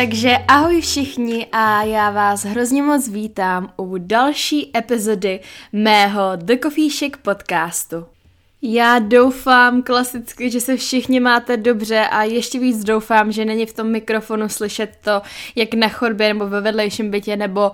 Takže ahoj všichni a já vás hrozně moc vítám u další epizody mého The Coffee Shake podcastu. Já doufám klasicky, že se všichni máte dobře a ještě víc doufám, že není v tom mikrofonu slyšet to, jak na chodbě nebo ve vedlejším bytě nebo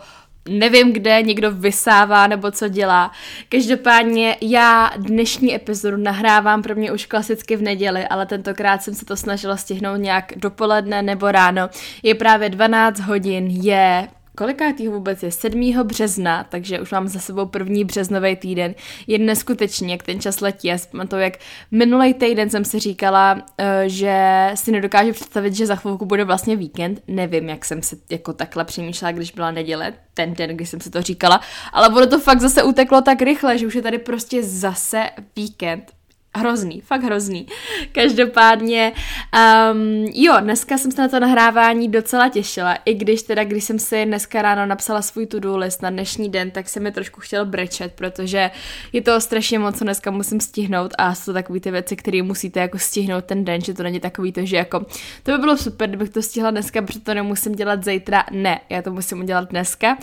nevím kde, někdo vysává nebo co dělá. Každopádně já dnešní epizodu nahrávám pro mě už klasicky v neděli, ale tentokrát jsem se to snažila stihnout nějak dopoledne nebo ráno. Je právě 12 hodin, je kolikátýho vůbec je? 7. března, takže už mám za sebou první březnový týden. Je neskutečný, jak ten čas letí. Já to, jak minulý týden jsem si říkala, eh, že si nedokážu představit, že za chvilku bude vlastně víkend. Nevím, jak jsem se jako takhle přemýšlela, když byla neděle, ten den, kdy jsem si to říkala, ale ono to fakt zase uteklo tak rychle, že už je tady prostě zase víkend hrozný, fakt hrozný. Každopádně, um, jo, dneska jsem se na to nahrávání docela těšila, i když teda, když jsem si dneska ráno napsala svůj to-do list na dnešní den, tak se mi trošku chtěl brečet, protože je to strašně moc, co dneska musím stihnout a jsou to takové ty věci, které musíte jako stihnout ten den, že to není takový to, že jako to by bylo super, kdybych to stihla dneska, protože to nemusím dělat zítra, ne, já to musím udělat dneska.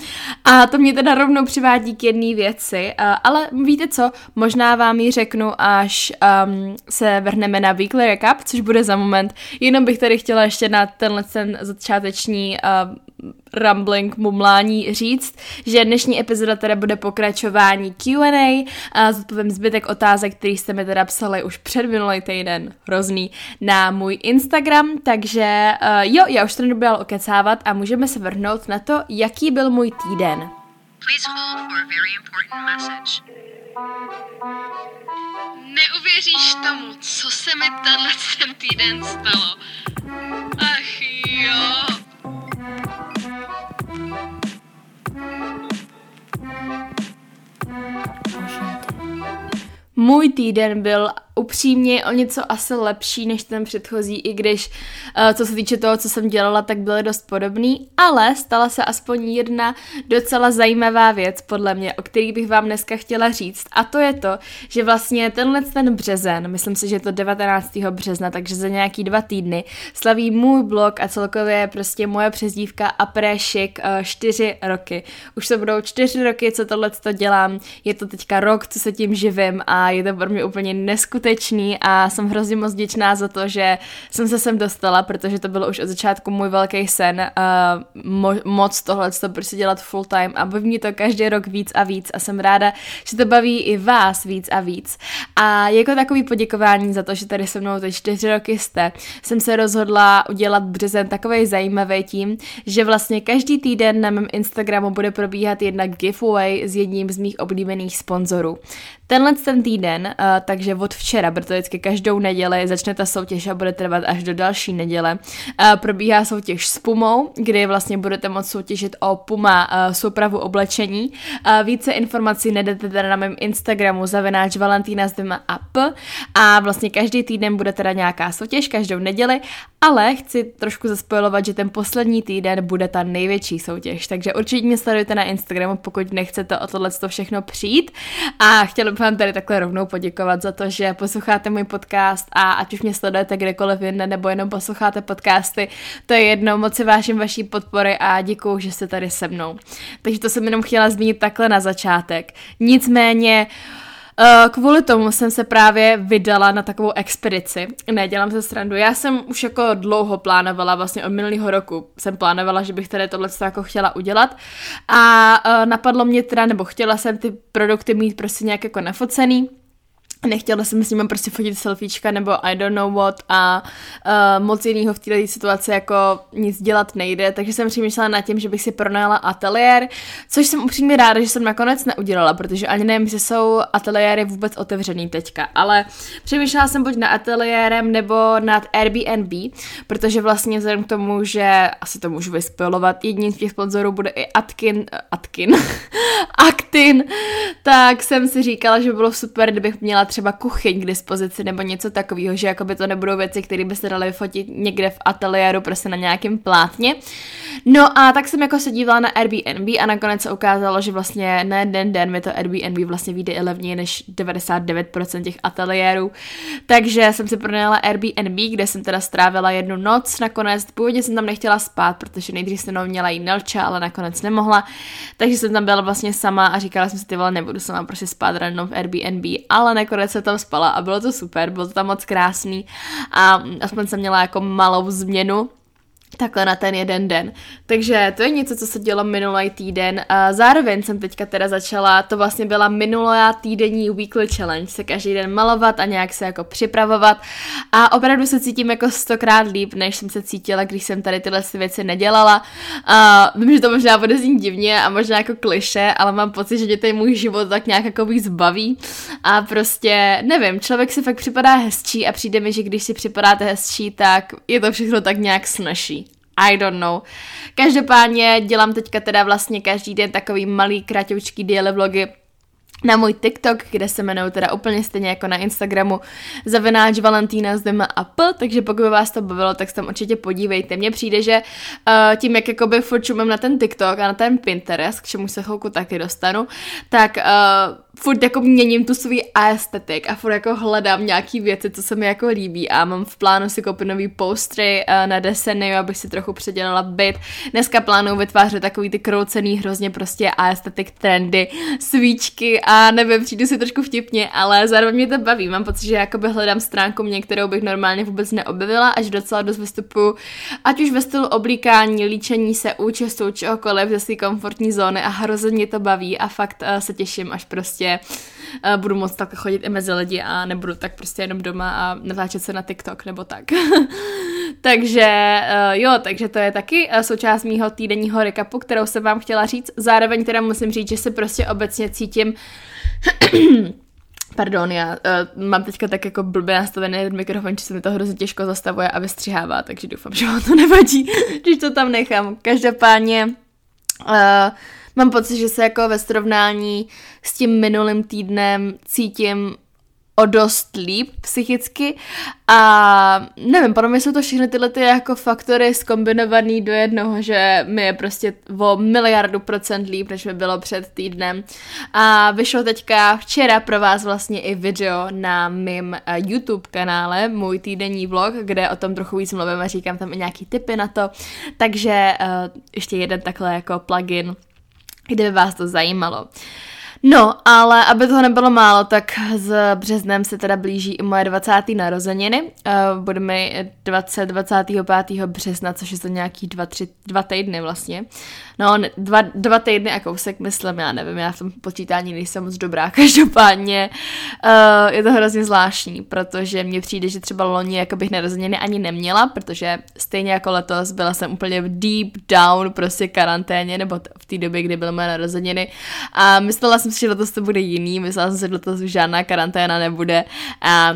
A to mě teda rovnou přivádí k jedné věci, uh, ale víte co, možná vám ji řeknu až um, se vrhneme na weekly recap, což bude za moment. Jenom bych tady chtěla ještě na tenhle ten začáteční uh, rumbling, mumlání říct, že dnešní epizoda teda bude pokračování Q&A a zodpovím zbytek otázek, který jste mi teda psali už před minulý týden, hrozný, na můj Instagram, takže uh, jo, já už to nebudu okecávat a můžeme se vrhnout na to, jaký byl můj týden. Please hold for a very important message. Neuvěříš tomu, co se mi tenhle ten týden stalo. Ach jo. Můj týden byl upřímně o něco asi lepší než ten předchozí, i když uh, co se týče toho, co jsem dělala, tak byly dost podobný, ale stala se aspoň jedna docela zajímavá věc, podle mě, o který bych vám dneska chtěla říct, a to je to, že vlastně tenhle ten březen, myslím si, že je to 19. března, takže za nějaký dva týdny, slaví můj blog a celkově prostě moje přezdívka a préšik uh, čtyři roky. Už to budou čtyři roky, co tohle to dělám, je to teďka rok, co se tím živím a je to pro mě úplně neskutečné neskutečný a jsem hrozně moc vděčná za to, že jsem se sem dostala, protože to bylo už od začátku můj velký sen uh, mo- moc tohle to prostě dělat full time a baví mě to každý rok víc a víc a jsem ráda, že to baví i vás víc a víc. A jako takový poděkování za to, že tady se mnou teď čtyři roky jste, jsem se rozhodla udělat březen takový zajímavý tím, že vlastně každý týden na mém Instagramu bude probíhat jedna giveaway s jedním z mých oblíbených sponzorů. Tenhle ten týden, uh, takže od včera, protože vždycky každou neděli začne ta soutěž a bude trvat až do další neděle. Uh, probíhá soutěž s Pumou, kdy vlastně budete moct soutěžit o Puma uh, soupravu oblečení. Uh, více informací najdete teda na mém Instagramu zavináč Valentína s up a vlastně každý týden bude teda nějaká soutěž, každou neděli, ale chci trošku zaspojovat, že ten poslední týden bude ta největší soutěž, takže určitě mě sledujte na Instagramu, pokud nechcete o tohle všechno přijít a chtěla bych vám tady takhle rovnou poděkovat za to, že posloucháte můj podcast a ať už mě sledujete kdekoliv jinde, nebo jenom posloucháte podcasty, to je jedno, moc si vážím vaší podpory a děkuju, že jste tady se mnou. Takže to jsem jenom chtěla zmínit takhle na začátek. Nicméně, Uh, kvůli tomu jsem se právě vydala na takovou expedici. Ne, dělám se srandu. Já jsem už jako dlouho plánovala, vlastně od minulého roku jsem plánovala, že bych tady tohle jako chtěla udělat. A uh, napadlo mě teda, nebo chtěla jsem ty produkty mít prostě nějak jako nafocený nechtěla jsem s ním prostě fotit selfiečka nebo I don't know what a uh, moc jinýho v této situaci jako nic dělat nejde, takže jsem přemýšlela nad tím, že bych si pronajala ateliér, což jsem upřímně ráda, že jsem nakonec neudělala, protože ani nevím, že jsou ateliéry vůbec otevřený teďka, ale přemýšlela jsem buď nad ateliérem nebo nad Airbnb, protože vlastně vzhledem k tomu, že asi to můžu vyspojovat, jedním z těch sponzorů bude i Atkin, Atkin, Actin, tak jsem si říkala, že bylo super, kdybych měla třeba kuchyň k dispozici nebo něco takového, že jako by to nebudou věci, které by se daly fotit někde v ateliéru, prostě na nějakém plátně. No a tak jsem jako se dívala na Airbnb a nakonec se ukázalo, že vlastně na jeden den mi to Airbnb vlastně vyjde i levněji než 99% těch ateliérů. Takže jsem si pronajala Airbnb, kde jsem teda strávila jednu noc nakonec. Původně jsem tam nechtěla spát, protože nejdřív jsem tam měla jít Nelča, ale nakonec nemohla. Takže jsem tam byla vlastně sama a říkala jsem si, ty vole, nebudu sama prostě spát ráno v Airbnb, ale nakonec se tam spala a bylo to super, bylo to tam moc krásný a aspoň jsem měla jako malou změnu takhle na ten jeden den. Takže to je něco, co se dělo minulý týden. A zároveň jsem teďka teda začala, to vlastně byla minulá týdenní weekly challenge, se každý den malovat a nějak se jako připravovat a opravdu se cítím jako stokrát líp, než jsem se cítila, když jsem tady tyhle věci nedělala. A vím, že to možná bude znít divně a možná jako kliše, ale mám pocit, že mě ten můj život tak nějak jako víc baví a prostě nevím, člověk si fakt připadá hezčí a přijde mi, že když si připadáte hezčí, tak je to všechno tak nějak snaží. I don't know. Každopádně dělám teďka teda vlastně každý den takový malý, kratoučký daily vlogy, na můj TikTok, kde se jmenuji teda úplně stejně jako na Instagramu zavináč Valentína z Dema a P, takže pokud by vás to bavilo, tak se tam určitě podívejte. Mně přijde, že uh, tím, jak jakoby furt na ten TikTok a na ten Pinterest, k čemu se chvilku taky dostanu, tak uh, furt jako měním tu svůj aesthetic a furt jako hledám nějaký věci, co se mi jako líbí a mám v plánu si koupit nový postry uh, na deseny, abych si trochu předělala byt. Dneska plánuju vytvářet takový ty kroucený hrozně prostě aesthetic trendy, svíčky a nevím, přijdu si trošku vtipně, ale zároveň mě to baví. Mám pocit, že jakoby hledám stránku mě, kterou bych normálně vůbec neobjevila, až docela dost vystupuju, ať už ve stylu oblíkání, líčení se, účestu, čehokoliv ze své komfortní zóny a hrozně to baví a fakt uh, se těším, až prostě uh, budu moc tak chodit i mezi lidi a nebudu tak prostě jenom doma a natáčet se na TikTok nebo tak. takže uh, jo, takže to je taky uh, součást mýho týdenního recapu, kterou jsem vám chtěla říct. Zároveň teda musím říct, že se prostě obecně cítím Pardon, já uh, mám teďka tak jako blbě nastavený mikrofon, že se mi to hrozně těžko zastavuje a vystřihává, takže doufám, že vám to nevadí, když to tam nechám. Každopádně uh, mám pocit, že se jako ve srovnání s tím minulým týdnem cítím o dost líp psychicky a nevím, podle mě jsou to všechny tyhle ty jako faktory skombinovaný do jednoho, že mi je prostě o miliardu procent líp, než mi bylo před týdnem. A vyšlo teďka včera pro vás vlastně i video na mým eh, YouTube kanále, můj týdenní vlog, kde o tom trochu víc mluvím a říkám tam i nějaký tipy na to. Takže uh, ještě jeden takhle jako plugin, kdyby vás to zajímalo. No, ale aby toho nebylo málo, tak s březnem se teda blíží i moje 20. narozeniny. Bude mi 20. 25. března, což je to nějaký dva, tři, dva týdny vlastně. No, dva, dva týdny a kousek, myslím, já nevím, já v tom počítání nejsem moc dobrá. Každopádně uh, je to hrozně zvláštní, protože mně přijde, že třeba loni jako bych narozeniny ani neměla, protože stejně jako letos byla jsem úplně v deep down prostě karanténě, nebo v té době, kdy byly moje narozeniny. A myslela jsem si, že letos to bude jiný, myslela jsem si, že letos žádná karanténa nebude. A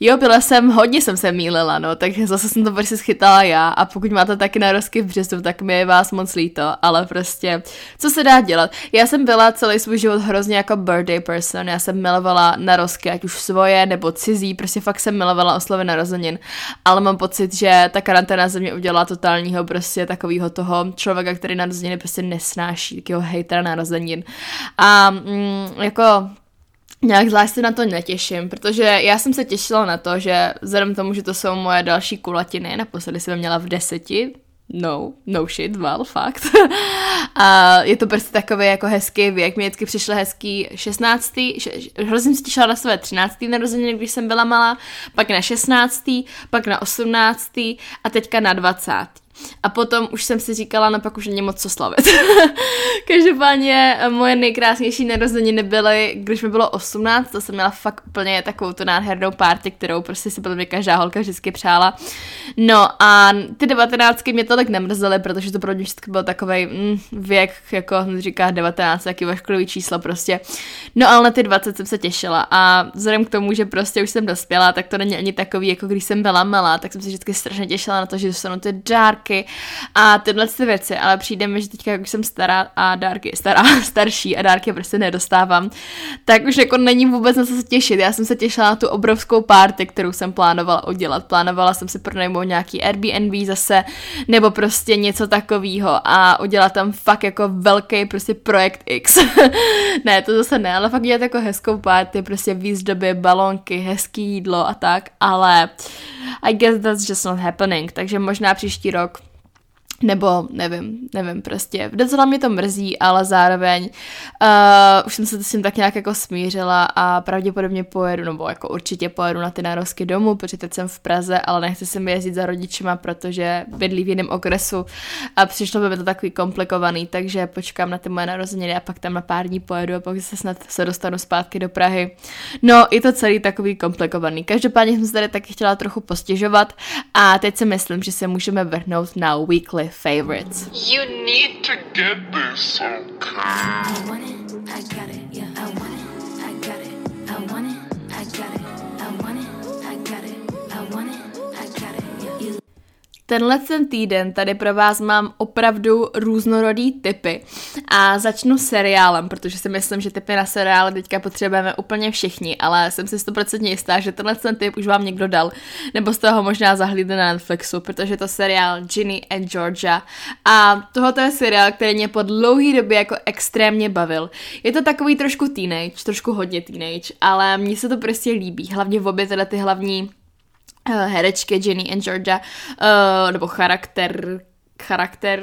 Jo, byla jsem, hodně jsem se mýlila, no, tak zase jsem to prostě schytala já a pokud máte taky narozky v březnu, tak mi je vás moc líto, ale prostě, co se dá dělat? Já jsem byla celý svůj život hrozně jako birthday person, já jsem milovala narozky, ať už svoje nebo cizí, prostě fakt jsem milovala oslovy narozenin, ale mám pocit, že ta karanténa ze mě udělala totálního prostě takového toho člověka, který narozeniny prostě nesnáší, takového hejtera narozenin. A mm, jako Nějak zvlášť se na to netěším, protože já jsem se těšila na to, že vzhledem tomu, že to jsou moje další kulatiny, naposledy jsem měla v deseti, no, no shit, well, fakt. a je to prostě takový jako hezký věk. Mě vždycky přišlo hezký 16. Hrozně jsem se těšila na své 13. narozeniny, když jsem byla malá, pak na 16., pak na 18. a teďka na 20. A potom už jsem si říkala, no pak už není moc co slavit. Každopádně eh, moje nejkrásnější narozeniny byly, když mi bylo 18, to jsem měla fakt úplně takovou tu nádhernou party, kterou prostě si podle mě každá holka vždycky přála. No a ty 19 mě tolik nemrzely, protože to pro mě vždycky byl takový mm, věk, jako říká 19, jaký vaškolový číslo prostě. No ale na ty 20 jsem se těšila a vzhledem k tomu, že prostě už jsem dospěla, tak to není ani takový, jako když jsem byla malá, tak jsem se vždycky strašně těšila na to, že dostanu ty dárky, a tyhle ty věci, ale přijde mi, že teďka, jak už jsem stará a dárky, stará, starší a dárky prostě nedostávám, tak už jako není vůbec na co se těšit. Já jsem se těšila na tu obrovskou party, kterou jsem plánovala udělat. Plánovala jsem si pronajmout nějaký Airbnb zase, nebo prostě něco takového a udělat tam fakt jako velký prostě projekt X. ne, to zase ne, ale fakt dělat jako hezkou party, prostě výzdoby, balonky, hezký jídlo a tak, ale I guess that's just not happening, takže možná příští rok nebo nevím, nevím prostě. Docela mě to mrzí, ale zároveň uh, už jsem se s tím tak nějak jako smířila a pravděpodobně pojedu, nebo jako určitě pojedu na ty narozky domů, protože teď jsem v Praze, ale nechci se mi jezdit za rodičima, protože bydlí v jiném okresu a přišlo by mi to takový komplikovaný, takže počkám na ty moje narozeniny a pak tam na pár dní pojedu a pak se snad se dostanu zpátky do Prahy. No, je to celý takový komplikovaný. Každopádně jsem se tady taky chtěla trochu postěžovat a teď si myslím, že se můžeme vrhnout na weekly favorites. You need to get this, okay? Tenhle ten týden tady pro vás mám opravdu různorodý typy a začnu seriálem, protože si myslím, že typy na seriály teďka potřebujeme úplně všichni, ale jsem si 100% jistá, že tenhle ten typ už vám někdo dal, nebo z toho možná zahlídne na Netflixu, protože je to seriál Ginny and Georgia a tohoto je seriál, který mě po dlouhé době jako extrémně bavil. Je to takový trošku teenage, trošku hodně teenage, ale mně se to prostě líbí, hlavně v obě teda ty hlavní herečky Jenny and Georgia, uh, nebo charakter, charakter,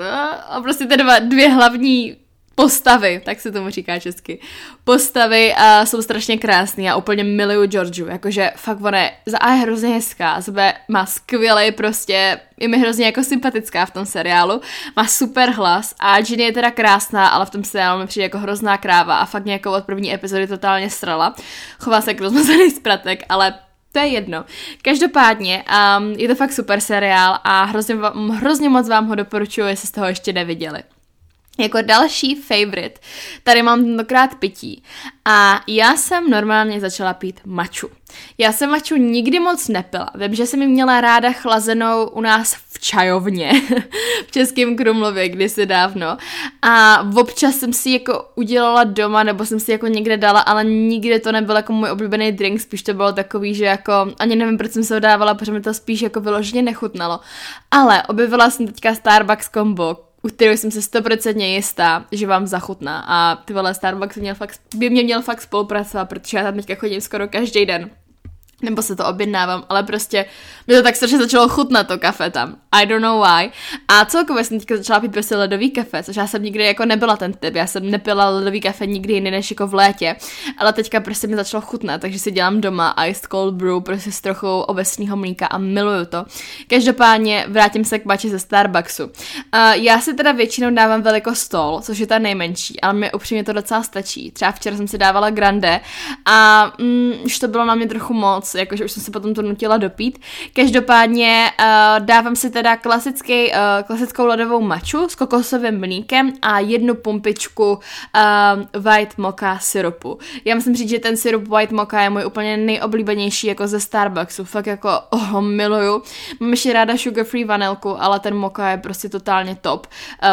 uh, a prostě ty dva, dvě hlavní postavy, tak se tomu říká česky. Postavy a jsou strašně krásný a úplně miluju Georgiu, jakože fakt ona je, za A je hrozně hezká, B má skvělý prostě, je mi hrozně jako sympatická v tom seriálu, má super hlas a Ginny je teda krásná, ale v tom seriálu mi přijde jako hrozná kráva a fakt nějakou od první epizody totálně strala. Chová se jako rozmazaný zpratek, ale to je jedno. Každopádně um, je to fakt super seriál a hrozně, hrozně moc vám ho doporučuji, jestli jste ho ještě neviděli. Jako další favorite, tady mám tentokrát pití. A já jsem normálně začala pít maču. Já jsem maču nikdy moc nepila. Vím, že jsem ji měla ráda chlazenou u nás v čajovně, v Českém Krumlově kdysi dávno. A občas jsem si jako udělala doma, nebo jsem si jako někde dala, ale nikdy to nebyl jako můj oblíbený drink, spíš to bylo takový, že jako, ani nevím, proč jsem se ho dávala, protože mi to spíš jako vyloženě nechutnalo. Ale objevila jsem teďka Starbucks combo, u kterého jsem se stoprocentně jistá, že vám zachutná. A ty vole Starbucks měl fakt, by mě měl fakt spolupracovat, protože já tam teďka chodím skoro každý den nebo se to objednávám, ale prostě mi to tak strašně začalo chutnat to kafe tam. I don't know why. A celkově jsem teďka začala pít prostě ledový kafe, což já jsem nikdy jako nebyla ten typ. Já jsem nepila ledový kafe nikdy jiný než jako v létě, ale teďka prostě mi začalo chutnat, takže si dělám doma iced cold brew prostě s trochou ovesního mlíka a miluju to. Každopádně vrátím se k mači ze Starbucksu. Uh, já si teda většinou dávám velikost stol, což je ta nejmenší, ale mi upřímně to docela stačí. Třeba včera jsem si dávala grande a mm, už to bylo na mě trochu moc, jakože už jsem se potom to nutila dopít. Každopádně uh, dávám si teda klasický, uh, klasickou ledovou maču s kokosovým mlíkem a jednu pumpičku uh, white mocha syrupu. Já musím říct, že ten syrup white mocha je můj úplně nejoblíbenější jako ze Starbucksu. Fakt jako oh, miluju. Mám ještě ráda sugar free vanilku, ale ten mocha je prostě totálně top.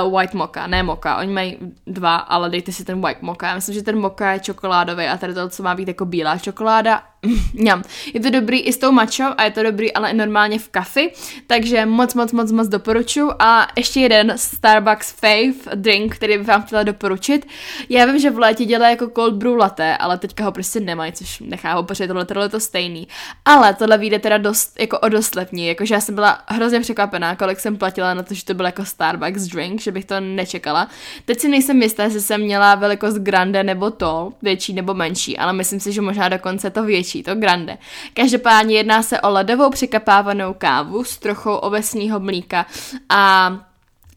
Uh, white mocha, ne mocha. Oni mají dva, ale dejte si ten white mocha. Já myslím, že ten mocha je čokoládový a tady to, co má být jako bílá čokoláda, Mňam. Je to dobrý i s tou mačou a je to dobrý ale i normálně v kafi, takže moc, moc, moc, moc doporučuji. A ještě jeden Starbucks fave drink, který bych vám chtěla doporučit. Já vím, že v létě dělá jako cold brew latte, ale teďka ho prostě nemají, což nechápu, protože tohle, tohle je to stejný. Ale tohle vyjde teda dost, jako o dost jakože já jsem byla hrozně překvapená, kolik jsem platila na to, že to byl jako Starbucks drink, že bych to nečekala. Teď si nejsem jistá, jestli jsem měla velikost grande nebo to, větší nebo menší, ale myslím si, že možná dokonce to větší, to grande. Každopádně jedná se o ledovou překapávanou kávu s trochou ovesního mlíka a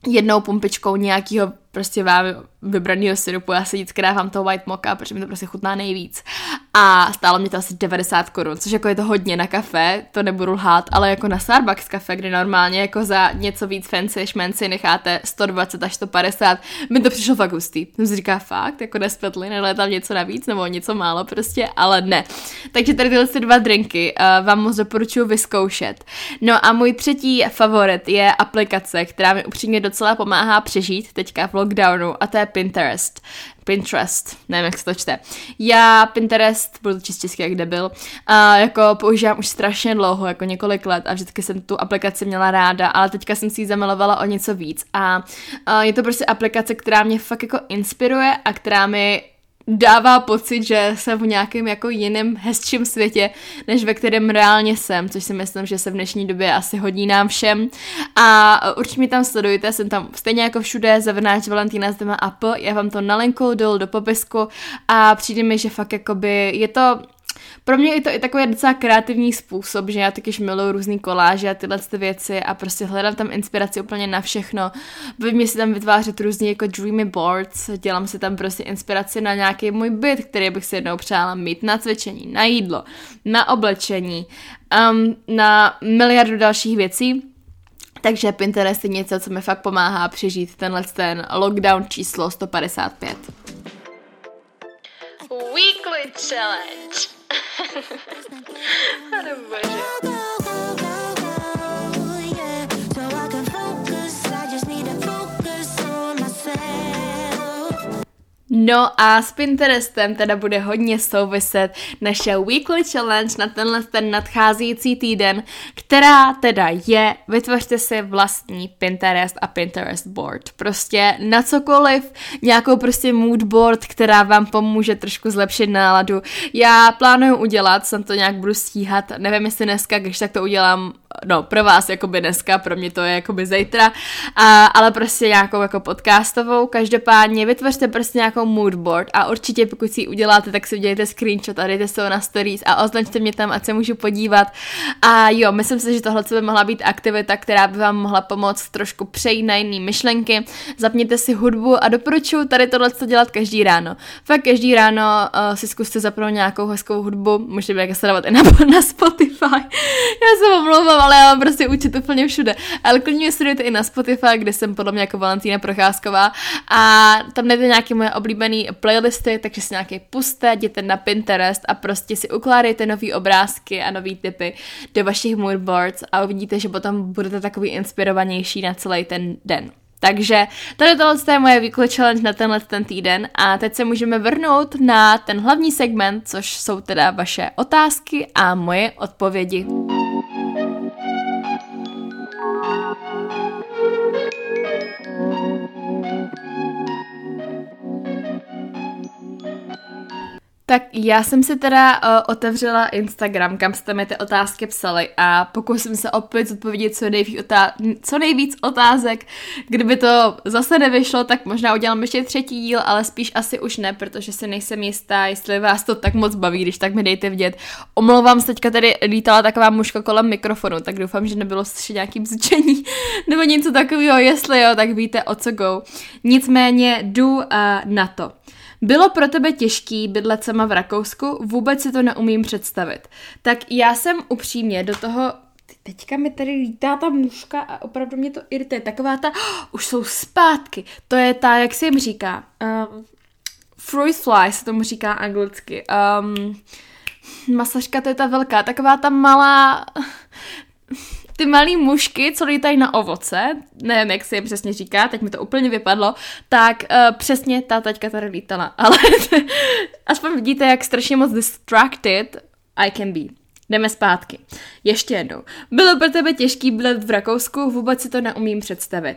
jednou pumpičkou nějakého prostě vám vybranýho syrupu, já si vždycky dávám toho white mocha, protože mi to prostě chutná nejvíc. A stálo mě to asi 90 korun, což jako je to hodně na kafe, to nebudu lhát, ale jako na Starbucks kafe, kde normálně jako za něco víc fancy šmenci necháte 120 až 150, mi to přišlo fakt hustý. Jsem si říká fakt, jako nespetli, nedali tam něco navíc nebo něco málo prostě, ale ne. Takže tady tyhle dva drinky uh, vám moc doporučuji vyzkoušet. No a můj třetí favorit je aplikace, která mi upřímně docela pomáhá přežít teďka v lockdownu a to je Pinterest. Pinterest, nevím, jak se to čte. Já Pinterest, budu to čistě jak debil, a jako používám už strašně dlouho, jako několik let a vždycky jsem tu aplikaci měla ráda, ale teďka jsem si ji zamilovala o něco víc a, a je to prostě aplikace, která mě fakt jako inspiruje a která mi dává pocit, že jsem v nějakém jako jiném hezčím světě, než ve kterém reálně jsem, což si myslím, že se v dnešní době asi hodí nám všem. A určitě mi tam sledujte, jsem tam stejně jako všude, zavrnáč Valentína z Apple, já vám to nalinkuju dolů do popisku a přijde mi, že fakt jakoby je to pro mě je to i takový docela kreativní způsob, že já takyž miluju různý koláže a tyhle ty věci a prostě hledám tam inspiraci úplně na všechno. Vím, si tam vytvářet různý jako dreamy boards, dělám si tam prostě inspiraci na nějaký můj byt, který bych si jednou přála mít na cvičení, na jídlo, na oblečení, um, na miliardu dalších věcí. Takže Pinterest je něco, co mi fakt pomáhá přežít tenhle ten lockdown číslo 155. Weekly challenge. I don't a budget. No a s Pinterestem teda bude hodně souviset naše weekly challenge na tenhle ten nadcházející týden, která teda je, vytvořte si vlastní Pinterest a Pinterest board. Prostě na cokoliv, nějakou prostě mood board, která vám pomůže trošku zlepšit náladu. Já plánuju udělat, jsem to nějak budu stíhat, nevím jestli dneska, když tak to udělám, no pro vás jakoby dneska, pro mě to je jakoby zítra, a, ale prostě nějakou jako podcastovou, každopádně vytvořte prostě nějakou mood board a určitě pokud si ji uděláte, tak si udělejte screenshot a dejte se ho na stories a označte mě tam, ať se můžu podívat a jo, myslím si, že tohle by mohla být aktivita, která by vám mohla pomoct trošku přejít na jiné myšlenky, zapněte si hudbu a doporučuji tady tohle dělat každý ráno. Fakt každý ráno uh, si zkuste zapnout nějakou hezkou hudbu, můžete být sledovat i na, na Spotify. Já se omlouvám, ale já mám prostě účet úplně všude. Ale klidně mě sledujete i na Spotify, kde jsem podle mě jako Valentína Procházková a tam najdete nějaké moje oblíbené playlisty, takže si nějaké puste, jděte na Pinterest a prostě si ukládejte nové obrázky a nové typy do vašich moodboards a uvidíte, že potom budete takový inspirovanější na celý ten den. Takže tady tohle je moje weekly challenge na tenhle ten týden a teď se můžeme vrhnout na ten hlavní segment, což jsou teda vaše otázky a moje odpovědi. Tak já jsem si teda uh, otevřela Instagram, kam jste mi ty otázky psali a pokusím se opět odpovědět co nejvíc, otá- co nejvíc otázek. Kdyby to zase nevyšlo, tak možná udělám ještě třetí díl, ale spíš asi už ne, protože si nejsem jistá, jestli vás to tak moc baví, když tak mi dejte vidět. Omlouvám se, teďka tady lítala taková muška kolem mikrofonu, tak doufám, že nebylo slyšet nějaký bzučení nebo něco takového, jestli jo, tak víte o co go. Nicméně jdu uh, na to. Bylo pro tebe těžký bydlet sama v Rakousku? Vůbec si to neumím představit. Tak já jsem upřímně do toho Teďka mi tady lítá ta muška a opravdu mě to irituje. Taková ta, oh, už jsou zpátky. To je ta, jak se jim říká, um, fruit fly se tomu říká anglicky. Um, masažka to je ta velká, taková ta malá, ty malý mušky, co lítají na ovoce, nevím, jak se jim přesně říká, teď mi to úplně vypadlo, tak uh, přesně ta taťka tady lítala, ale aspoň vidíte, jak strašně moc distracted I can be. Jdeme zpátky. Ještě jednou. Bylo pro tebe těžký bydlet v Rakousku? Vůbec si to neumím představit.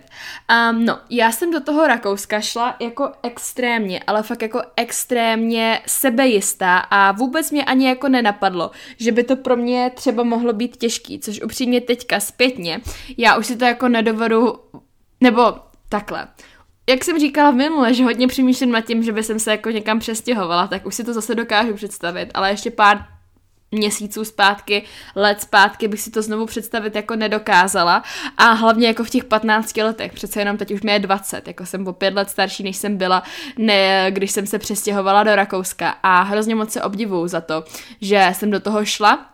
Um, no, já jsem do toho Rakouska šla jako extrémně, ale fakt jako extrémně sebejistá a vůbec mě ani jako nenapadlo, že by to pro mě třeba mohlo být těžký, což upřímně teďka zpětně, já už si to jako nedovedu, nebo takhle jak jsem říkala v minule, že hodně přemýšlím nad tím, že by jsem se jako někam přestěhovala, tak už si to zase dokážu představit, ale ještě pár měsíců zpátky, let zpátky bych si to znovu představit jako nedokázala. A hlavně jako v těch 15 letech, přece jenom teď už mi je 20, jako jsem o pět let starší, než jsem byla, ne, když jsem se přestěhovala do Rakouska. A hrozně moc se obdivuju za to, že jsem do toho šla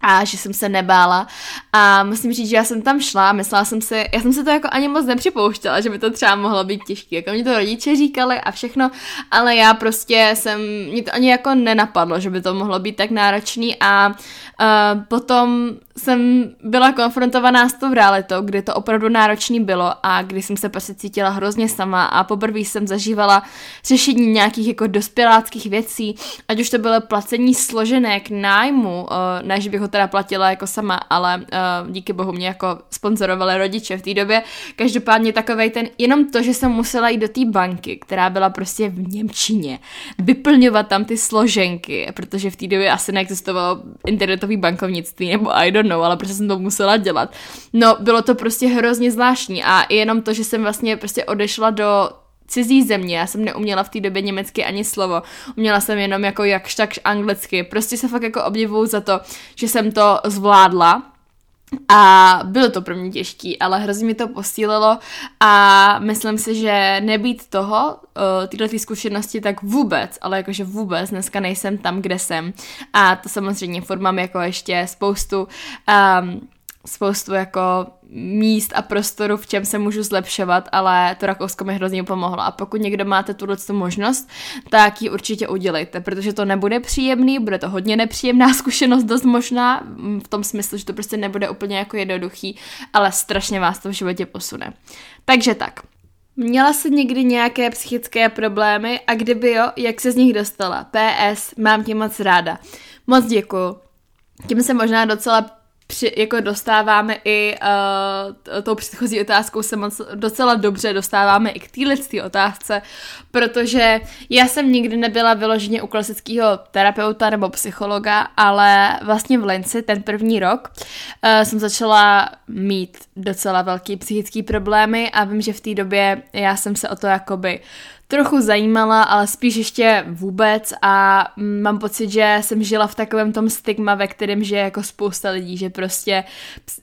a že jsem se nebála. A musím říct, že já jsem tam šla myslela jsem si, já jsem se to jako ani moc nepřipouštěla, že by to třeba mohlo být těžké, jako mě to rodiče říkali a všechno, ale já prostě jsem, mě to ani jako nenapadlo, že by to mohlo být tak náročný. A uh, potom jsem byla konfrontovaná s tou realitou, kdy to opravdu náročný bylo a kdy jsem se prostě cítila hrozně sama a poprvé jsem zažívala řešení nějakých jako dospěláckých věcí, ať už to bylo placení složenek, nájmu, uh, ne, že bych teda platila jako sama, ale uh, díky bohu mě jako sponzorovali rodiče v té době. Každopádně takovej ten, jenom to, že jsem musela jít do té banky, která byla prostě v Němčině, vyplňovat tam ty složenky, protože v té době asi neexistovalo internetový bankovnictví nebo I don't know, ale prostě jsem to musela dělat. No, bylo to prostě hrozně zvláštní a jenom to, že jsem vlastně prostě odešla do cizí země, já jsem neuměla v té době německy ani slovo, uměla jsem jenom jako jakž takž anglicky, prostě se fakt jako obdivuju za to, že jsem to zvládla, a bylo to pro mě těžký, ale hrozně mi to posílilo. A myslím si, že nebýt toho, tyhle ty zkušenosti, tak vůbec, ale jakože vůbec dneska nejsem tam, kde jsem. A to samozřejmě furt mám jako ještě spoustu um, spoustu jako míst a prostoru, v čem se můžu zlepšovat, ale to Rakousko mi hrozně pomohlo. A pokud někdo máte tuhle možnost, tak ji určitě udělejte, protože to nebude příjemný, bude to hodně nepříjemná zkušenost, dost možná, v tom smyslu, že to prostě nebude úplně jako jednoduchý, ale strašně vás to v životě posune. Takže tak. Měla jsi někdy nějaké psychické problémy a kdyby jo, jak se z nich dostala? PS, mám tě moc ráda. Moc děkuju. Tím se možná docela při, jako dostáváme i uh, tou předchozí otázkou se moc docela dobře dostáváme i k téhle otázce, protože já jsem nikdy nebyla vyloženě u klasického terapeuta nebo psychologa, ale vlastně v Linci ten první rok uh, jsem začala mít docela velký psychický problémy a vím, že v té době já jsem se o to jakoby uh, trochu zajímala, ale spíš ještě vůbec a mám pocit, že jsem žila v takovém tom stigma, ve kterém žije jako spousta lidí, že prostě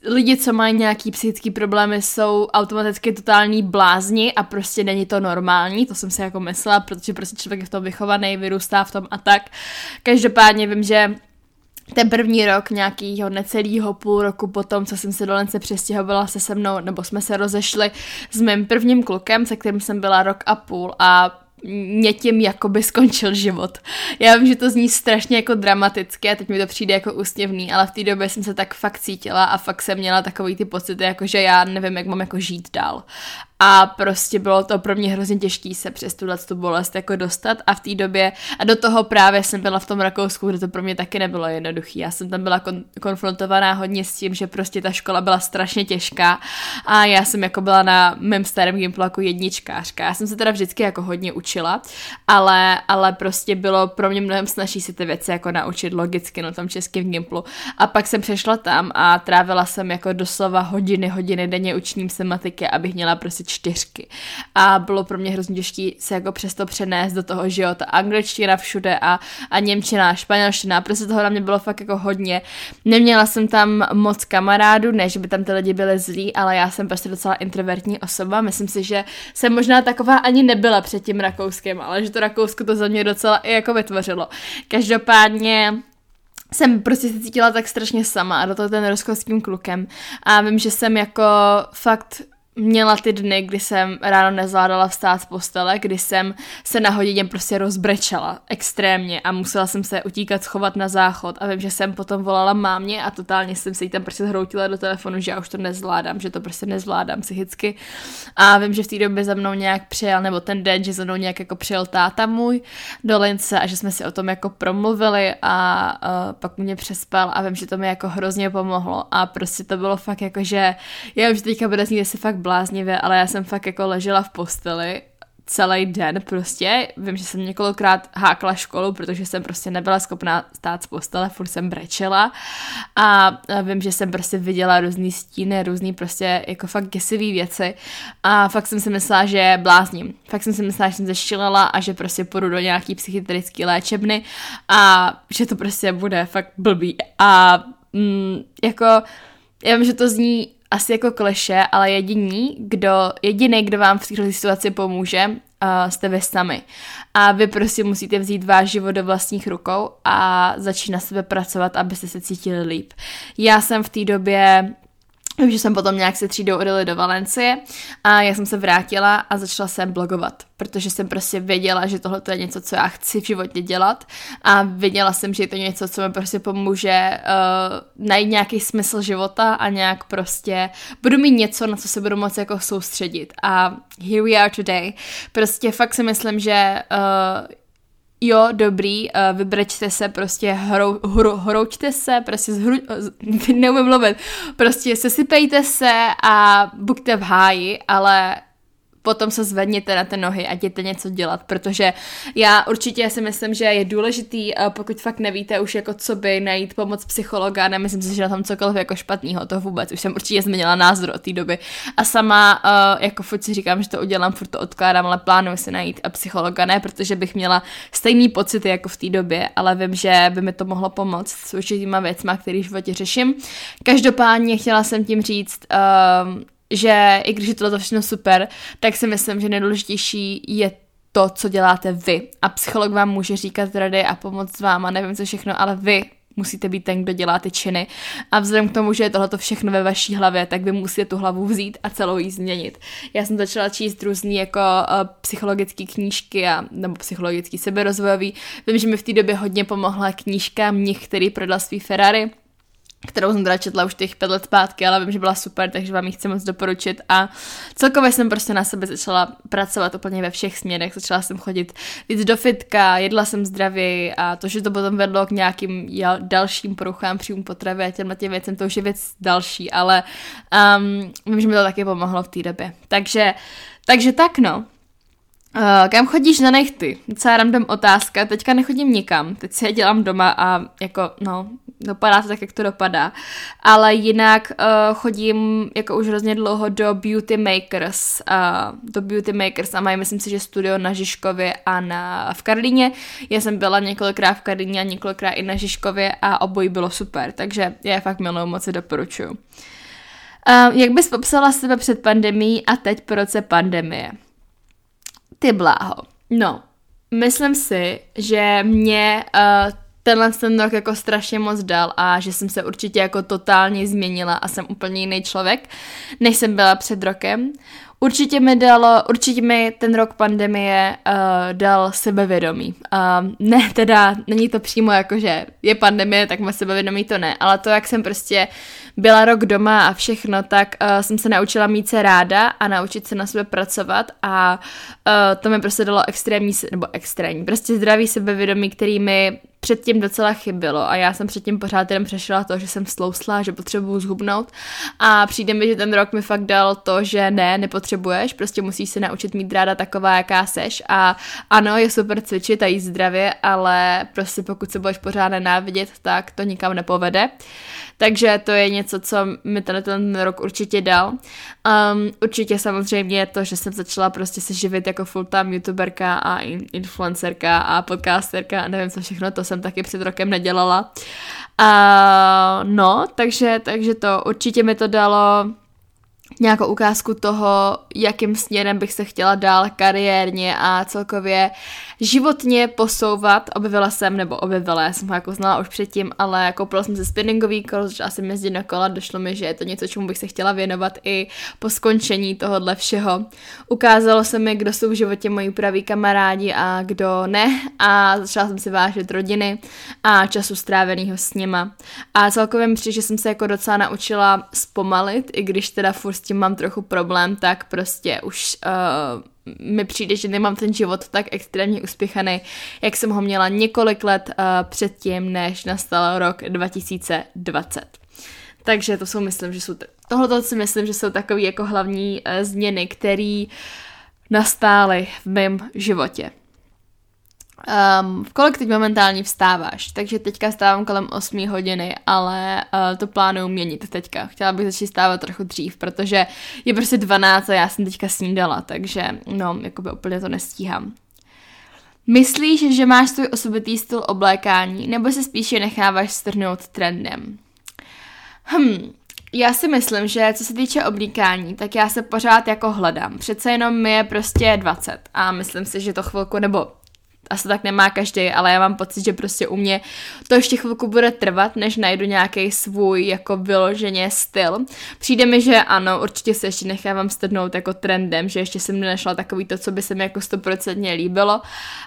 lidi, co mají nějaký psychický problémy, jsou automaticky totální blázni a prostě není to normální, to jsem si jako myslela, protože prostě člověk je v tom vychovaný, vyrůstá v tom a tak. Každopádně vím, že ten první rok, nějakýho necelýho půl roku potom, co jsem se do Lence přestěhovala se se mnou, nebo jsme se rozešli s mým prvním klukem, se kterým jsem byla rok a půl a mě tím jakoby skončil život. Já vím, že to zní strašně jako dramaticky a teď mi to přijde jako úsměvný, ale v té době jsem se tak fakt cítila a fakt jsem měla takový ty pocity, jako že já nevím, jak mám jako žít dál. A prostě bylo to pro mě hrozně těžké se přes tuhle tu bolest jako dostat a v té době, a do toho právě jsem byla v tom Rakousku, kde to pro mě taky nebylo jednoduché. Já jsem tam byla kon- konfrontovaná hodně s tím, že prostě ta škola byla strašně těžká a já jsem jako byla na mém starém gimplu jako jedničkářka. Já jsem se teda vždycky jako hodně učila, ale, ale prostě bylo pro mě mnohem snažší si ty věci jako naučit logicky na tom českém gimplu. A pak jsem přešla tam a trávila jsem jako doslova hodiny, hodiny denně učním se matiky, abych měla prostě čtyřky. A bylo pro mě hrozně těžké se jako přesto přenést do toho, že jo, ta angličtina všude a, a němčina, španělština, prostě toho na mě bylo fakt jako hodně. Neměla jsem tam moc kamarádů, ne, že by tam ty lidi byli zlí, ale já jsem prostě docela introvertní osoba. Myslím si, že jsem možná taková ani nebyla před tím Rakouskem, ale že to Rakousko to za mě docela i jako vytvořilo. Každopádně jsem prostě se cítila tak strašně sama a do toho ten tím klukem a vím, že jsem jako fakt měla ty dny, kdy jsem ráno nezvládala vstát z postele, kdy jsem se na hodině prostě rozbrečela extrémně a musela jsem se utíkat schovat na záchod. A vím, že jsem potom volala mámě a totálně jsem se jí tam prostě zhroutila do telefonu, že já už to nezvládám, že to prostě nezvládám psychicky. A vím, že v té době za mnou nějak přijel, nebo ten den, že za mnou nějak jako přijel táta můj do Lince a že jsme si o tom jako promluvili a uh, pak mě přespal a vím, že to mi jako hrozně pomohlo. A prostě to bylo fakt jako, že já už teďka bude znít, si fakt bláznivě, ale já jsem fakt jako ležela v posteli celý den prostě. Vím, že jsem několikrát hákla školu, protože jsem prostě nebyla schopná stát z postele, furt jsem brečela a vím, že jsem prostě viděla různý stíny, různý prostě jako fakt děsivý věci a fakt jsem si myslela, že blázním. Fakt jsem si myslela, že jsem zeštělela a že prostě půjdu do nějaký psychiatrický léčebny a že to prostě bude fakt blbý a mm, jako já vím, že to zní asi jako kleše, ale jediný, kdo, jediný, kdo vám v této situaci pomůže, uh, jste vy sami. A vy prostě musíte vzít váš život do vlastních rukou a začít na sebe pracovat, abyste se cítili líp. Já jsem v té době Že jsem potom nějak se třídou odjeli do Valencie a já jsem se vrátila a začala jsem blogovat, protože jsem prostě věděla, že tohle je něco, co já chci v životě dělat a věděla jsem, že je to něco, co mi prostě pomůže uh, najít nějaký smysl života a nějak prostě budu mít něco, na co se budu moci jako soustředit a here we are today. Prostě fakt si myslím, že uh, jo, dobrý, uh, vybrečte se, prostě hrou, hroučte se, prostě zhru, neumím mluvit, prostě sesypejte se a buďte v háji, ale potom se zvedněte na ty nohy a jděte něco dělat, protože já určitě si myslím, že je důležitý, eh, pokud fakt nevíte už jako co by najít pomoc psychologa, nemyslím si, že na tom cokoliv jako špatného, to vůbec, už jsem určitě změnila názor od té doby. A sama uh, jako furt si říkám, že to udělám, furt to odkládám, ale plánuji si najít a psychologa, ne protože bych měla stejný pocity jako v té době, ale vím, že by mi to mohlo pomoct s určitýma věcma, který v životě řeším. Každopádně chtěla jsem tím říct, uh, že i když je to všechno super, tak si myslím, že nejdůležitější je to, co děláte vy. A psycholog vám může říkat rady a pomoct vám a nevím co všechno, ale vy musíte být ten, kdo dělá ty činy. A vzhledem k tomu, že je tohle všechno ve vaší hlavě, tak vy musíte tu hlavu vzít a celou ji změnit. Já jsem začala číst různé jako uh, psychologické knížky a, nebo psychologický seberozvojový. Vím, že mi v té době hodně pomohla knížka Mnich, který prodal svý Ferrari kterou jsem teda četla už těch pět let zpátky, ale vím, že byla super, takže vám ji chci moc doporučit. A celkově jsem prostě na sebe začala pracovat úplně ve všech směrech, začala jsem chodit víc do fitka, jedla jsem zdravěji a to, že to potom vedlo k nějakým dalším poruchám příjmu potravy a těmhle těm věcem, to už je věc další, ale um, vím, že mi to taky pomohlo v té době. Takže, takže tak no, Uh, kam chodíš na nechty? Docela random otázka, teďka nechodím nikam, teď si je dělám doma a jako, no, dopadá to tak, jak to dopadá. Ale jinak uh, chodím jako už hrozně dlouho do Beauty Makers, uh, do Beauty Makers a mají, myslím si, že studio na Žižkově a na, v Karlíně. Já jsem byla několikrát v Karlíně a několikrát i na Žižkově a obojí bylo super, takže já je fakt miluju, moc si doporučuju. Uh, jak bys popsala sebe před pandemí a teď po roce pandemie? Ty bláho. No, myslím si, že mě uh, tenhle ten rok jako strašně moc dal a že jsem se určitě jako totálně změnila a jsem úplně jiný člověk, než jsem byla před rokem. Určitě mi dalo, určitě mi ten rok pandemie uh, dal sebevědomí. Uh, ne teda, není to přímo jako, že je pandemie, tak moje sebevědomí to ne, ale to, jak jsem prostě byla rok doma a všechno, tak uh, jsem se naučila mít se ráda a naučit se na sebe pracovat a uh, to mi prostě dalo extrémní, nebo extrémní, prostě zdravý sebevědomí, který mi předtím docela chybilo a já jsem předtím pořád jenom přešla to, že jsem slousla, že potřebuju zhubnout a přijde mi, že ten rok mi fakt dal to, že ne, nepotřebuješ, prostě musíš se naučit mít ráda taková, jaká seš a ano, je super cvičit a jíst zdravě, ale prostě pokud se budeš pořád nenávidět, tak to nikam nepovede. Takže to je něco, co mi ten, ten rok určitě dal. Um, určitě samozřejmě to, že jsem začala prostě se živit jako full-time youtuberka a influencerka a podcasterka a nevím co všechno, to jsem taky před rokem nedělala. Uh, no, takže, takže to určitě mi to dalo nějakou ukázku toho, jakým směrem bych se chtěla dál kariérně a celkově životně posouvat. Objevila jsem, nebo objevila, já jsem ho jako znala už předtím, ale koupila jsem se spinningový kolo, začala jsem jezdit na kola, došlo mi, že je to něco, čemu bych se chtěla věnovat i po skončení tohohle všeho. Ukázalo se mi, kdo jsou v životě moji praví kamarádi a kdo ne a začala jsem si vážit rodiny a času stráveného s nima. A celkově mi přijde, že jsem se jako docela naučila zpomalit, i když teda furt s tím mám trochu problém, tak prostě už uh, mi přijde, že nemám ten život tak extrémně uspěchaný, jak jsem ho měla několik let uh, předtím, než nastal rok 2020. Takže to jsou, myslím, že jsou, t- tohle si myslím, že jsou takové jako hlavní uh, změny, které nastály v mém životě. Um, v kolik teď momentálně vstáváš? Takže teďka stávám kolem 8 hodiny, ale uh, to plánuju měnit teďka. Chtěla bych začít stávat trochu dřív, protože je prostě 12 a já jsem teďka snídala, takže no, jakoby úplně to nestíhám. Myslíš, že máš svůj osobitý styl oblékání, nebo se spíše necháváš strhnout trendem? Hm, já si myslím, že co se týče oblíkání, tak já se pořád jako hledám. Přece jenom mi je prostě 20 a myslím si, že to chvilku, nebo asi tak nemá každý, ale já mám pocit, že prostě u mě to ještě chvilku bude trvat, než najdu nějaký svůj jako vyloženě styl. Přijde mi, že ano, určitě se ještě nechávám strhnout jako trendem, že ještě jsem nenašla takový to, co by se mi jako stoprocentně líbilo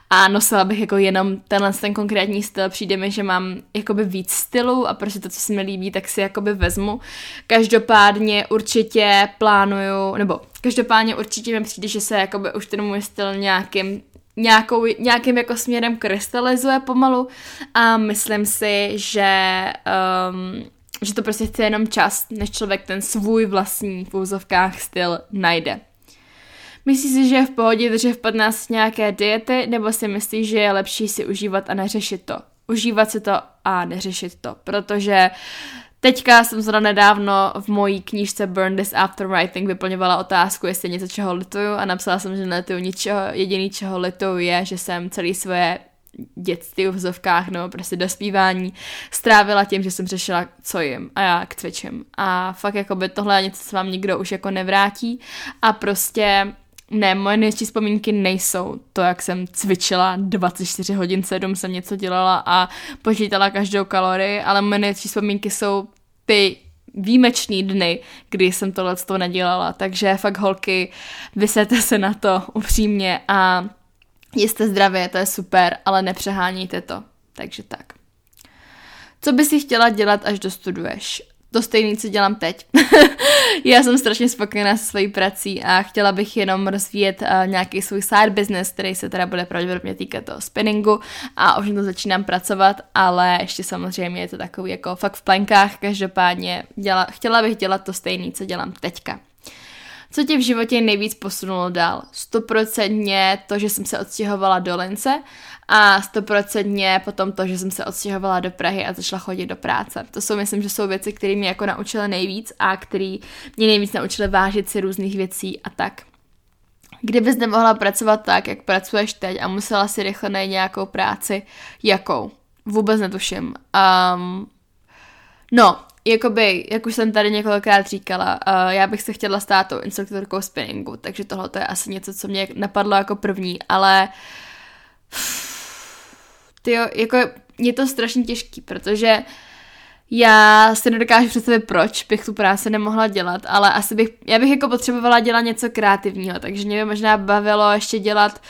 a nosila bych jako jenom tenhle ten konkrétní styl. Přijde mi, že mám jakoby víc stylů a prostě to, co se mi líbí, tak si jakoby vezmu. Každopádně určitě plánuju, nebo každopádně určitě mi přijde, že se jakoby už ten můj styl nějakým nějakou, nějakým jako směrem krystalizuje pomalu a myslím si, že, um, že to prostě chce jenom čas, než člověk ten svůj vlastní v úzovkách styl najde. Myslíš si, že je v pohodě držet v 15 nějaké diety, nebo si myslíš, že je lepší si užívat a neřešit to? Užívat si to a neřešit to, protože Teďka jsem zrovna nedávno v mojí knížce Burn This After Writing vyplňovala otázku, jestli něco čeho lituju a napsala jsem, že nelituju ničeho, jediný čeho lituju je, že jsem celý svoje dětství v vzovkách nebo prostě dospívání strávila tím, že jsem řešila, co jim a jak cvičím. A fakt jako by tohle něco, co vám nikdo už jako nevrátí a prostě ne, moje největší vzpomínky nejsou to, jak jsem cvičila 24 hodin 7, jsem něco dělala a počítala každou kalorii, ale moje největší vzpomínky jsou ty výjimečný dny, kdy jsem tohle to nedělala. Takže fakt holky, vysete se na to upřímně a jste zdravě, to je super, ale nepřehánějte to. Takže tak. Co by si chtěla dělat, až dostuduješ? To stejné, co dělám teď. já jsem strašně spokojená se svojí prací a chtěla bych jenom rozvíjet uh, nějaký svůj side business, který se teda bude pravděpodobně týkat toho spinningu a už to začínám pracovat, ale ještě samozřejmě je to takový jako fakt v plenkách, každopádně děla, chtěla bych dělat to stejné, co dělám teďka. Co tě v životě nejvíc posunulo dál? Stoprocentně to, že jsem se odstěhovala do Lince a stoprocentně potom to, že jsem se odstěhovala do Prahy a začala chodit do práce. To jsou, myslím, že jsou věci, které mě jako naučily nejvíc a které mě nejvíc naučily vážit si různých věcí a tak. Kdybys nemohla pracovat tak, jak pracuješ teď a musela si rychle najít nějakou práci, jakou? Vůbec netuším. Um, no, jakoby, jak už jsem tady několikrát říkala, uh, já bych se chtěla stát tou instruktorkou spinningu, takže tohle je asi něco, co mě napadlo jako první, ale ty jako je to strašně těžký, protože já si nedokážu představit, proč bych tu práci nemohla dělat, ale asi bych, já bych jako potřebovala dělat něco kreativního, takže mě by možná bavilo ještě dělat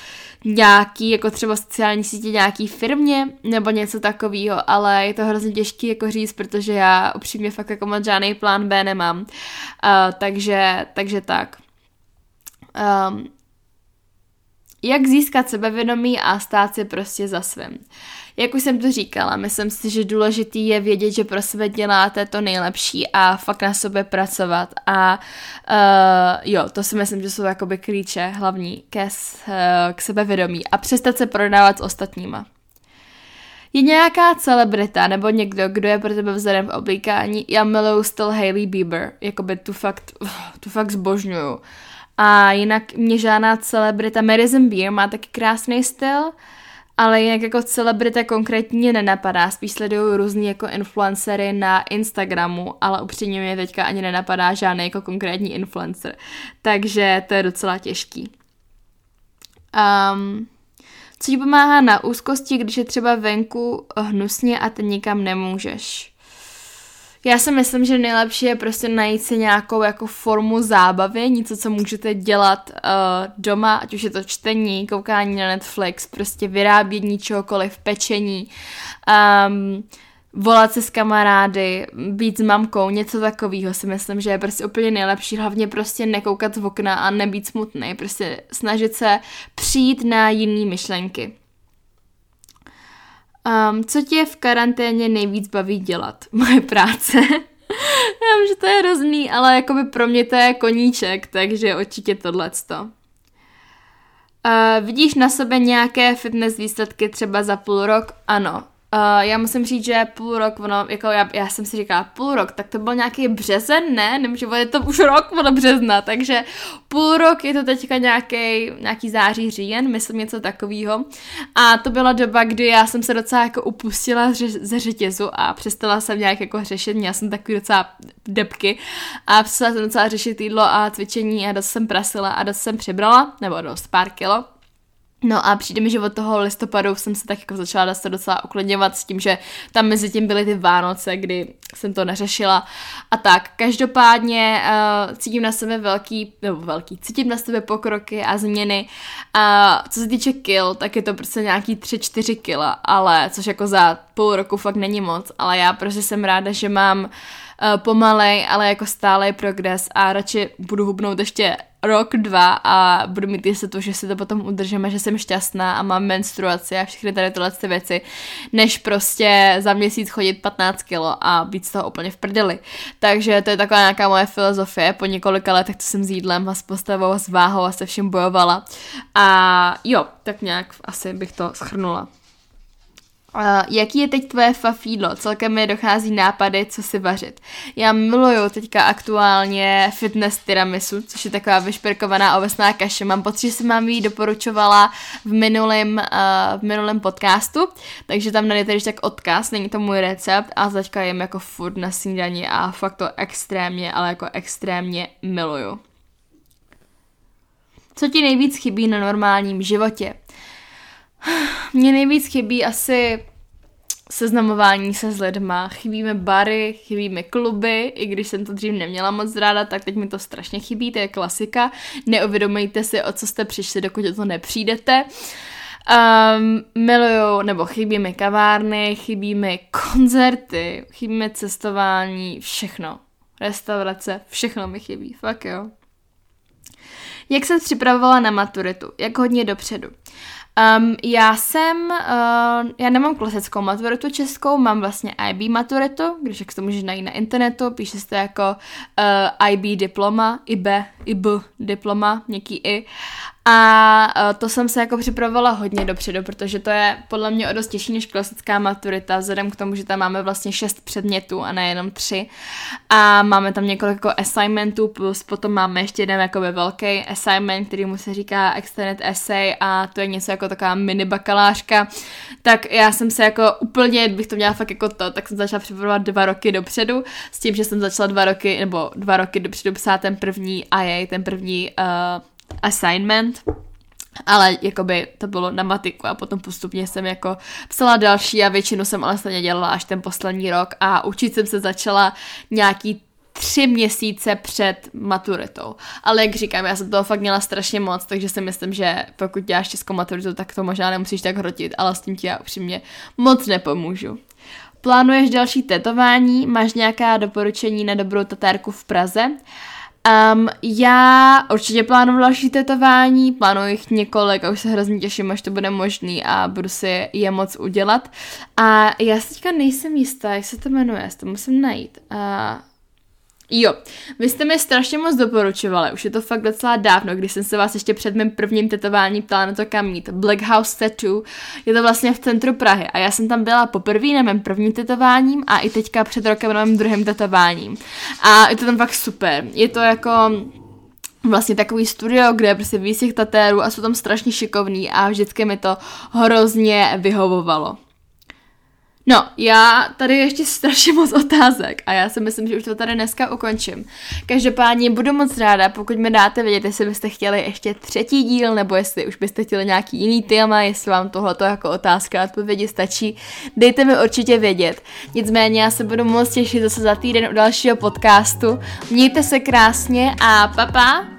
nějaký, jako třeba sociální sítě nějaký firmě, nebo něco takového, ale je to hrozně těžký jako říct, protože já upřímně fakt jako moc žádný plán B nemám. Uh, takže, takže tak. Um, jak získat sebevědomí a stát si prostě za svým. Jak už jsem to říkala, myslím si, že důležitý je vědět, že pro sebe děláte to nejlepší a fakt na sobě pracovat a uh, jo, to si myslím, že jsou jakoby klíče hlavní ke, uh, k sebevědomí a přestat se prodávat s ostatníma. Je nějaká celebrita nebo někdo, kdo je pro tebe vzorem v oblíkání? Já miluju styl Hailey Bieber, jakoby tu fakt, tu fakt zbožňuju. A jinak mě žádná celebrita, Madison Beer má taky krásný styl, ale jinak jako celebrita konkrétně nenapadá, spíš sleduju různý jako influencery na Instagramu, ale upřímně mě teďka ani nenapadá žádný jako konkrétní influencer, takže to je docela těžký. Um, co ti pomáhá na úzkosti, když je třeba venku hnusně a ty nikam nemůžeš? Já si myslím, že nejlepší je prostě najít si nějakou jako formu zábavy, něco, co můžete dělat uh, doma, ať už je to čtení, koukání na Netflix, prostě vyrábění čehokoliv, pečení, um, volat se s kamarády, být s mamkou, něco takového si myslím, že je prostě úplně nejlepší, hlavně prostě nekoukat v okna a nebýt smutný, prostě snažit se přijít na jiné myšlenky. Um, co tě v karanténě nejvíc baví dělat? Moje práce. Já vím, že to je hrozný, ale jakoby pro mě to je koníček, takže určitě tohleto. Uh, vidíš na sebe nějaké fitness výsledky třeba za půl rok? Ano. Uh, já musím říct, že půl rok, ono, jako já, já jsem si říkala půl rok, tak to byl nějaký březen, ne? Nemůžu, je to už rok od března, takže půl rok je to teďka nějaký, nějaký září, říjen, myslím něco takového. A to byla doba, kdy já jsem se docela jako upustila ze řetězu a přestala jsem nějak jako řešit, měla jsem takový docela depky a přestala jsem docela řešit jídlo a cvičení a dost jsem prasila a dost jsem přibrala, nebo dost pár kilo. No a přijde mi, že od toho listopadu jsem se tak jako začala se docela uklidňovat s tím, že tam mezi tím byly ty Vánoce, kdy jsem to neřešila a tak. Každopádně uh, cítím na sebe velký, nebo velký, cítím na sebe pokroky a změny. A uh, co se týče kil, tak je to prostě nějaký 3-4 kila, ale což jako za půl roku fakt není moc, ale já prostě jsem ráda, že mám uh, pomalej, ale jako stálej progres a radši budu hubnout ještě rok, dva a budu mít jistotu, že si to potom udržíme, že jsem šťastná a mám menstruaci a všechny tady tyhle ty věci, než prostě za měsíc chodit 15 kilo a být z toho úplně v prdeli. Takže to je taková nějaká moje filozofie po několika letech, co jsem s jídlem a s postavou a s váhou a se vším bojovala. A jo, tak nějak asi bych to schrnula. Uh, jaký je teď tvoje fafídlo? Celkem mi dochází nápady, co si vařit. Já miluju teďka aktuálně fitness tiramisu, což je taková vyšperkovaná ovesná kaše. Mám pocit, že jsem vám ji doporučovala v minulém, uh, v minulém podcastu, takže tam najdete tak odkaz, není to můj recept a teďka jem jako food na snídani a fakt to extrémně, ale jako extrémně miluju. Co ti nejvíc chybí na normálním životě? Mně nejvíc chybí asi seznamování se s lidma. Chybíme bary, chybíme kluby, i když jsem to dřív neměla moc ráda, tak teď mi to strašně chybí, to je klasika. Neuvědomejte si, o co jste přišli, dokud o to nepřijdete. Um, miluju, nebo chybí mi kavárny, chybí mi koncerty, chybí mi cestování, všechno. Restaurace, všechno mi chybí, fakt jo. Jak se připravovala na maturitu? Jak hodně dopředu? Um, já jsem, uh, já nemám klasickou maturitu českou, mám vlastně IB maturitu, když jak to můžeš najít na internetu, píše se to jako uh, IB diploma, IB, IB diploma, něký I. A e, to jsem se jako připravovala hodně dopředu, protože to je podle mě o dost těžší než klasická maturita, vzhledem k tomu, že tam máme vlastně šest předmětů a nejenom tři. A máme tam několik jako assignmentů, plus potom máme ještě jeden jakoby velký assignment, který mu se říká extended essay a to je něco jako taková mini bakalářka. Tak já jsem se jako úplně, bych to měla fakt jako to, tak jsem začala připravovat dva roky dopředu, s tím, že jsem začala dva roky, nebo dva roky dopředu psát ten první IA, ten první uh, assignment, ale jakoby to bylo na matiku a potom postupně jsem jako psala další a většinu jsem ale stejně dělala až ten poslední rok a učit jsem se začala nějaký tři měsíce před maturitou. Ale jak říkám, já jsem toho fakt měla strašně moc, takže si myslím, že pokud děláš českou maturitu, tak to možná nemusíš tak hrotit, ale s tím ti já upřímně moc nepomůžu. Plánuješ další tetování? Máš nějaká doporučení na dobrou tatárku v Praze? Um, já určitě plánuju další tetování, plánuji jich několik a už se hrozně těším, až to bude možný a budu si je moc udělat. A já si teďka nejsem jistá, jak se to jmenuje, to musím najít. Uh, Jo, vy jste mi strašně moc doporučovali, už je to fakt docela dávno, když jsem se vás ještě před mým prvním tetováním ptala na to kam mít. Black House Tattoo, je to vlastně v centru Prahy a já jsem tam byla poprvé na mém prvním tetováním a i teďka před rokem na mém druhém tetováním. A je to tam fakt super, je to jako vlastně takový studio, kde je prostě víc těch tatérů a jsou tam strašně šikovní a vždycky mi to hrozně vyhovovalo. No, já tady ještě strašně moc otázek a já si myslím, že už to tady dneska ukončím. Každopádně budu moc ráda, pokud mi dáte vědět, jestli byste chtěli ještě třetí díl, nebo jestli už byste chtěli nějaký jiný téma, jestli vám tohleto jako otázka a odpovědi stačí, dejte mi určitě vědět. Nicméně já se budu moc těšit zase za týden u dalšího podcastu. Mějte se krásně a papa! Pa.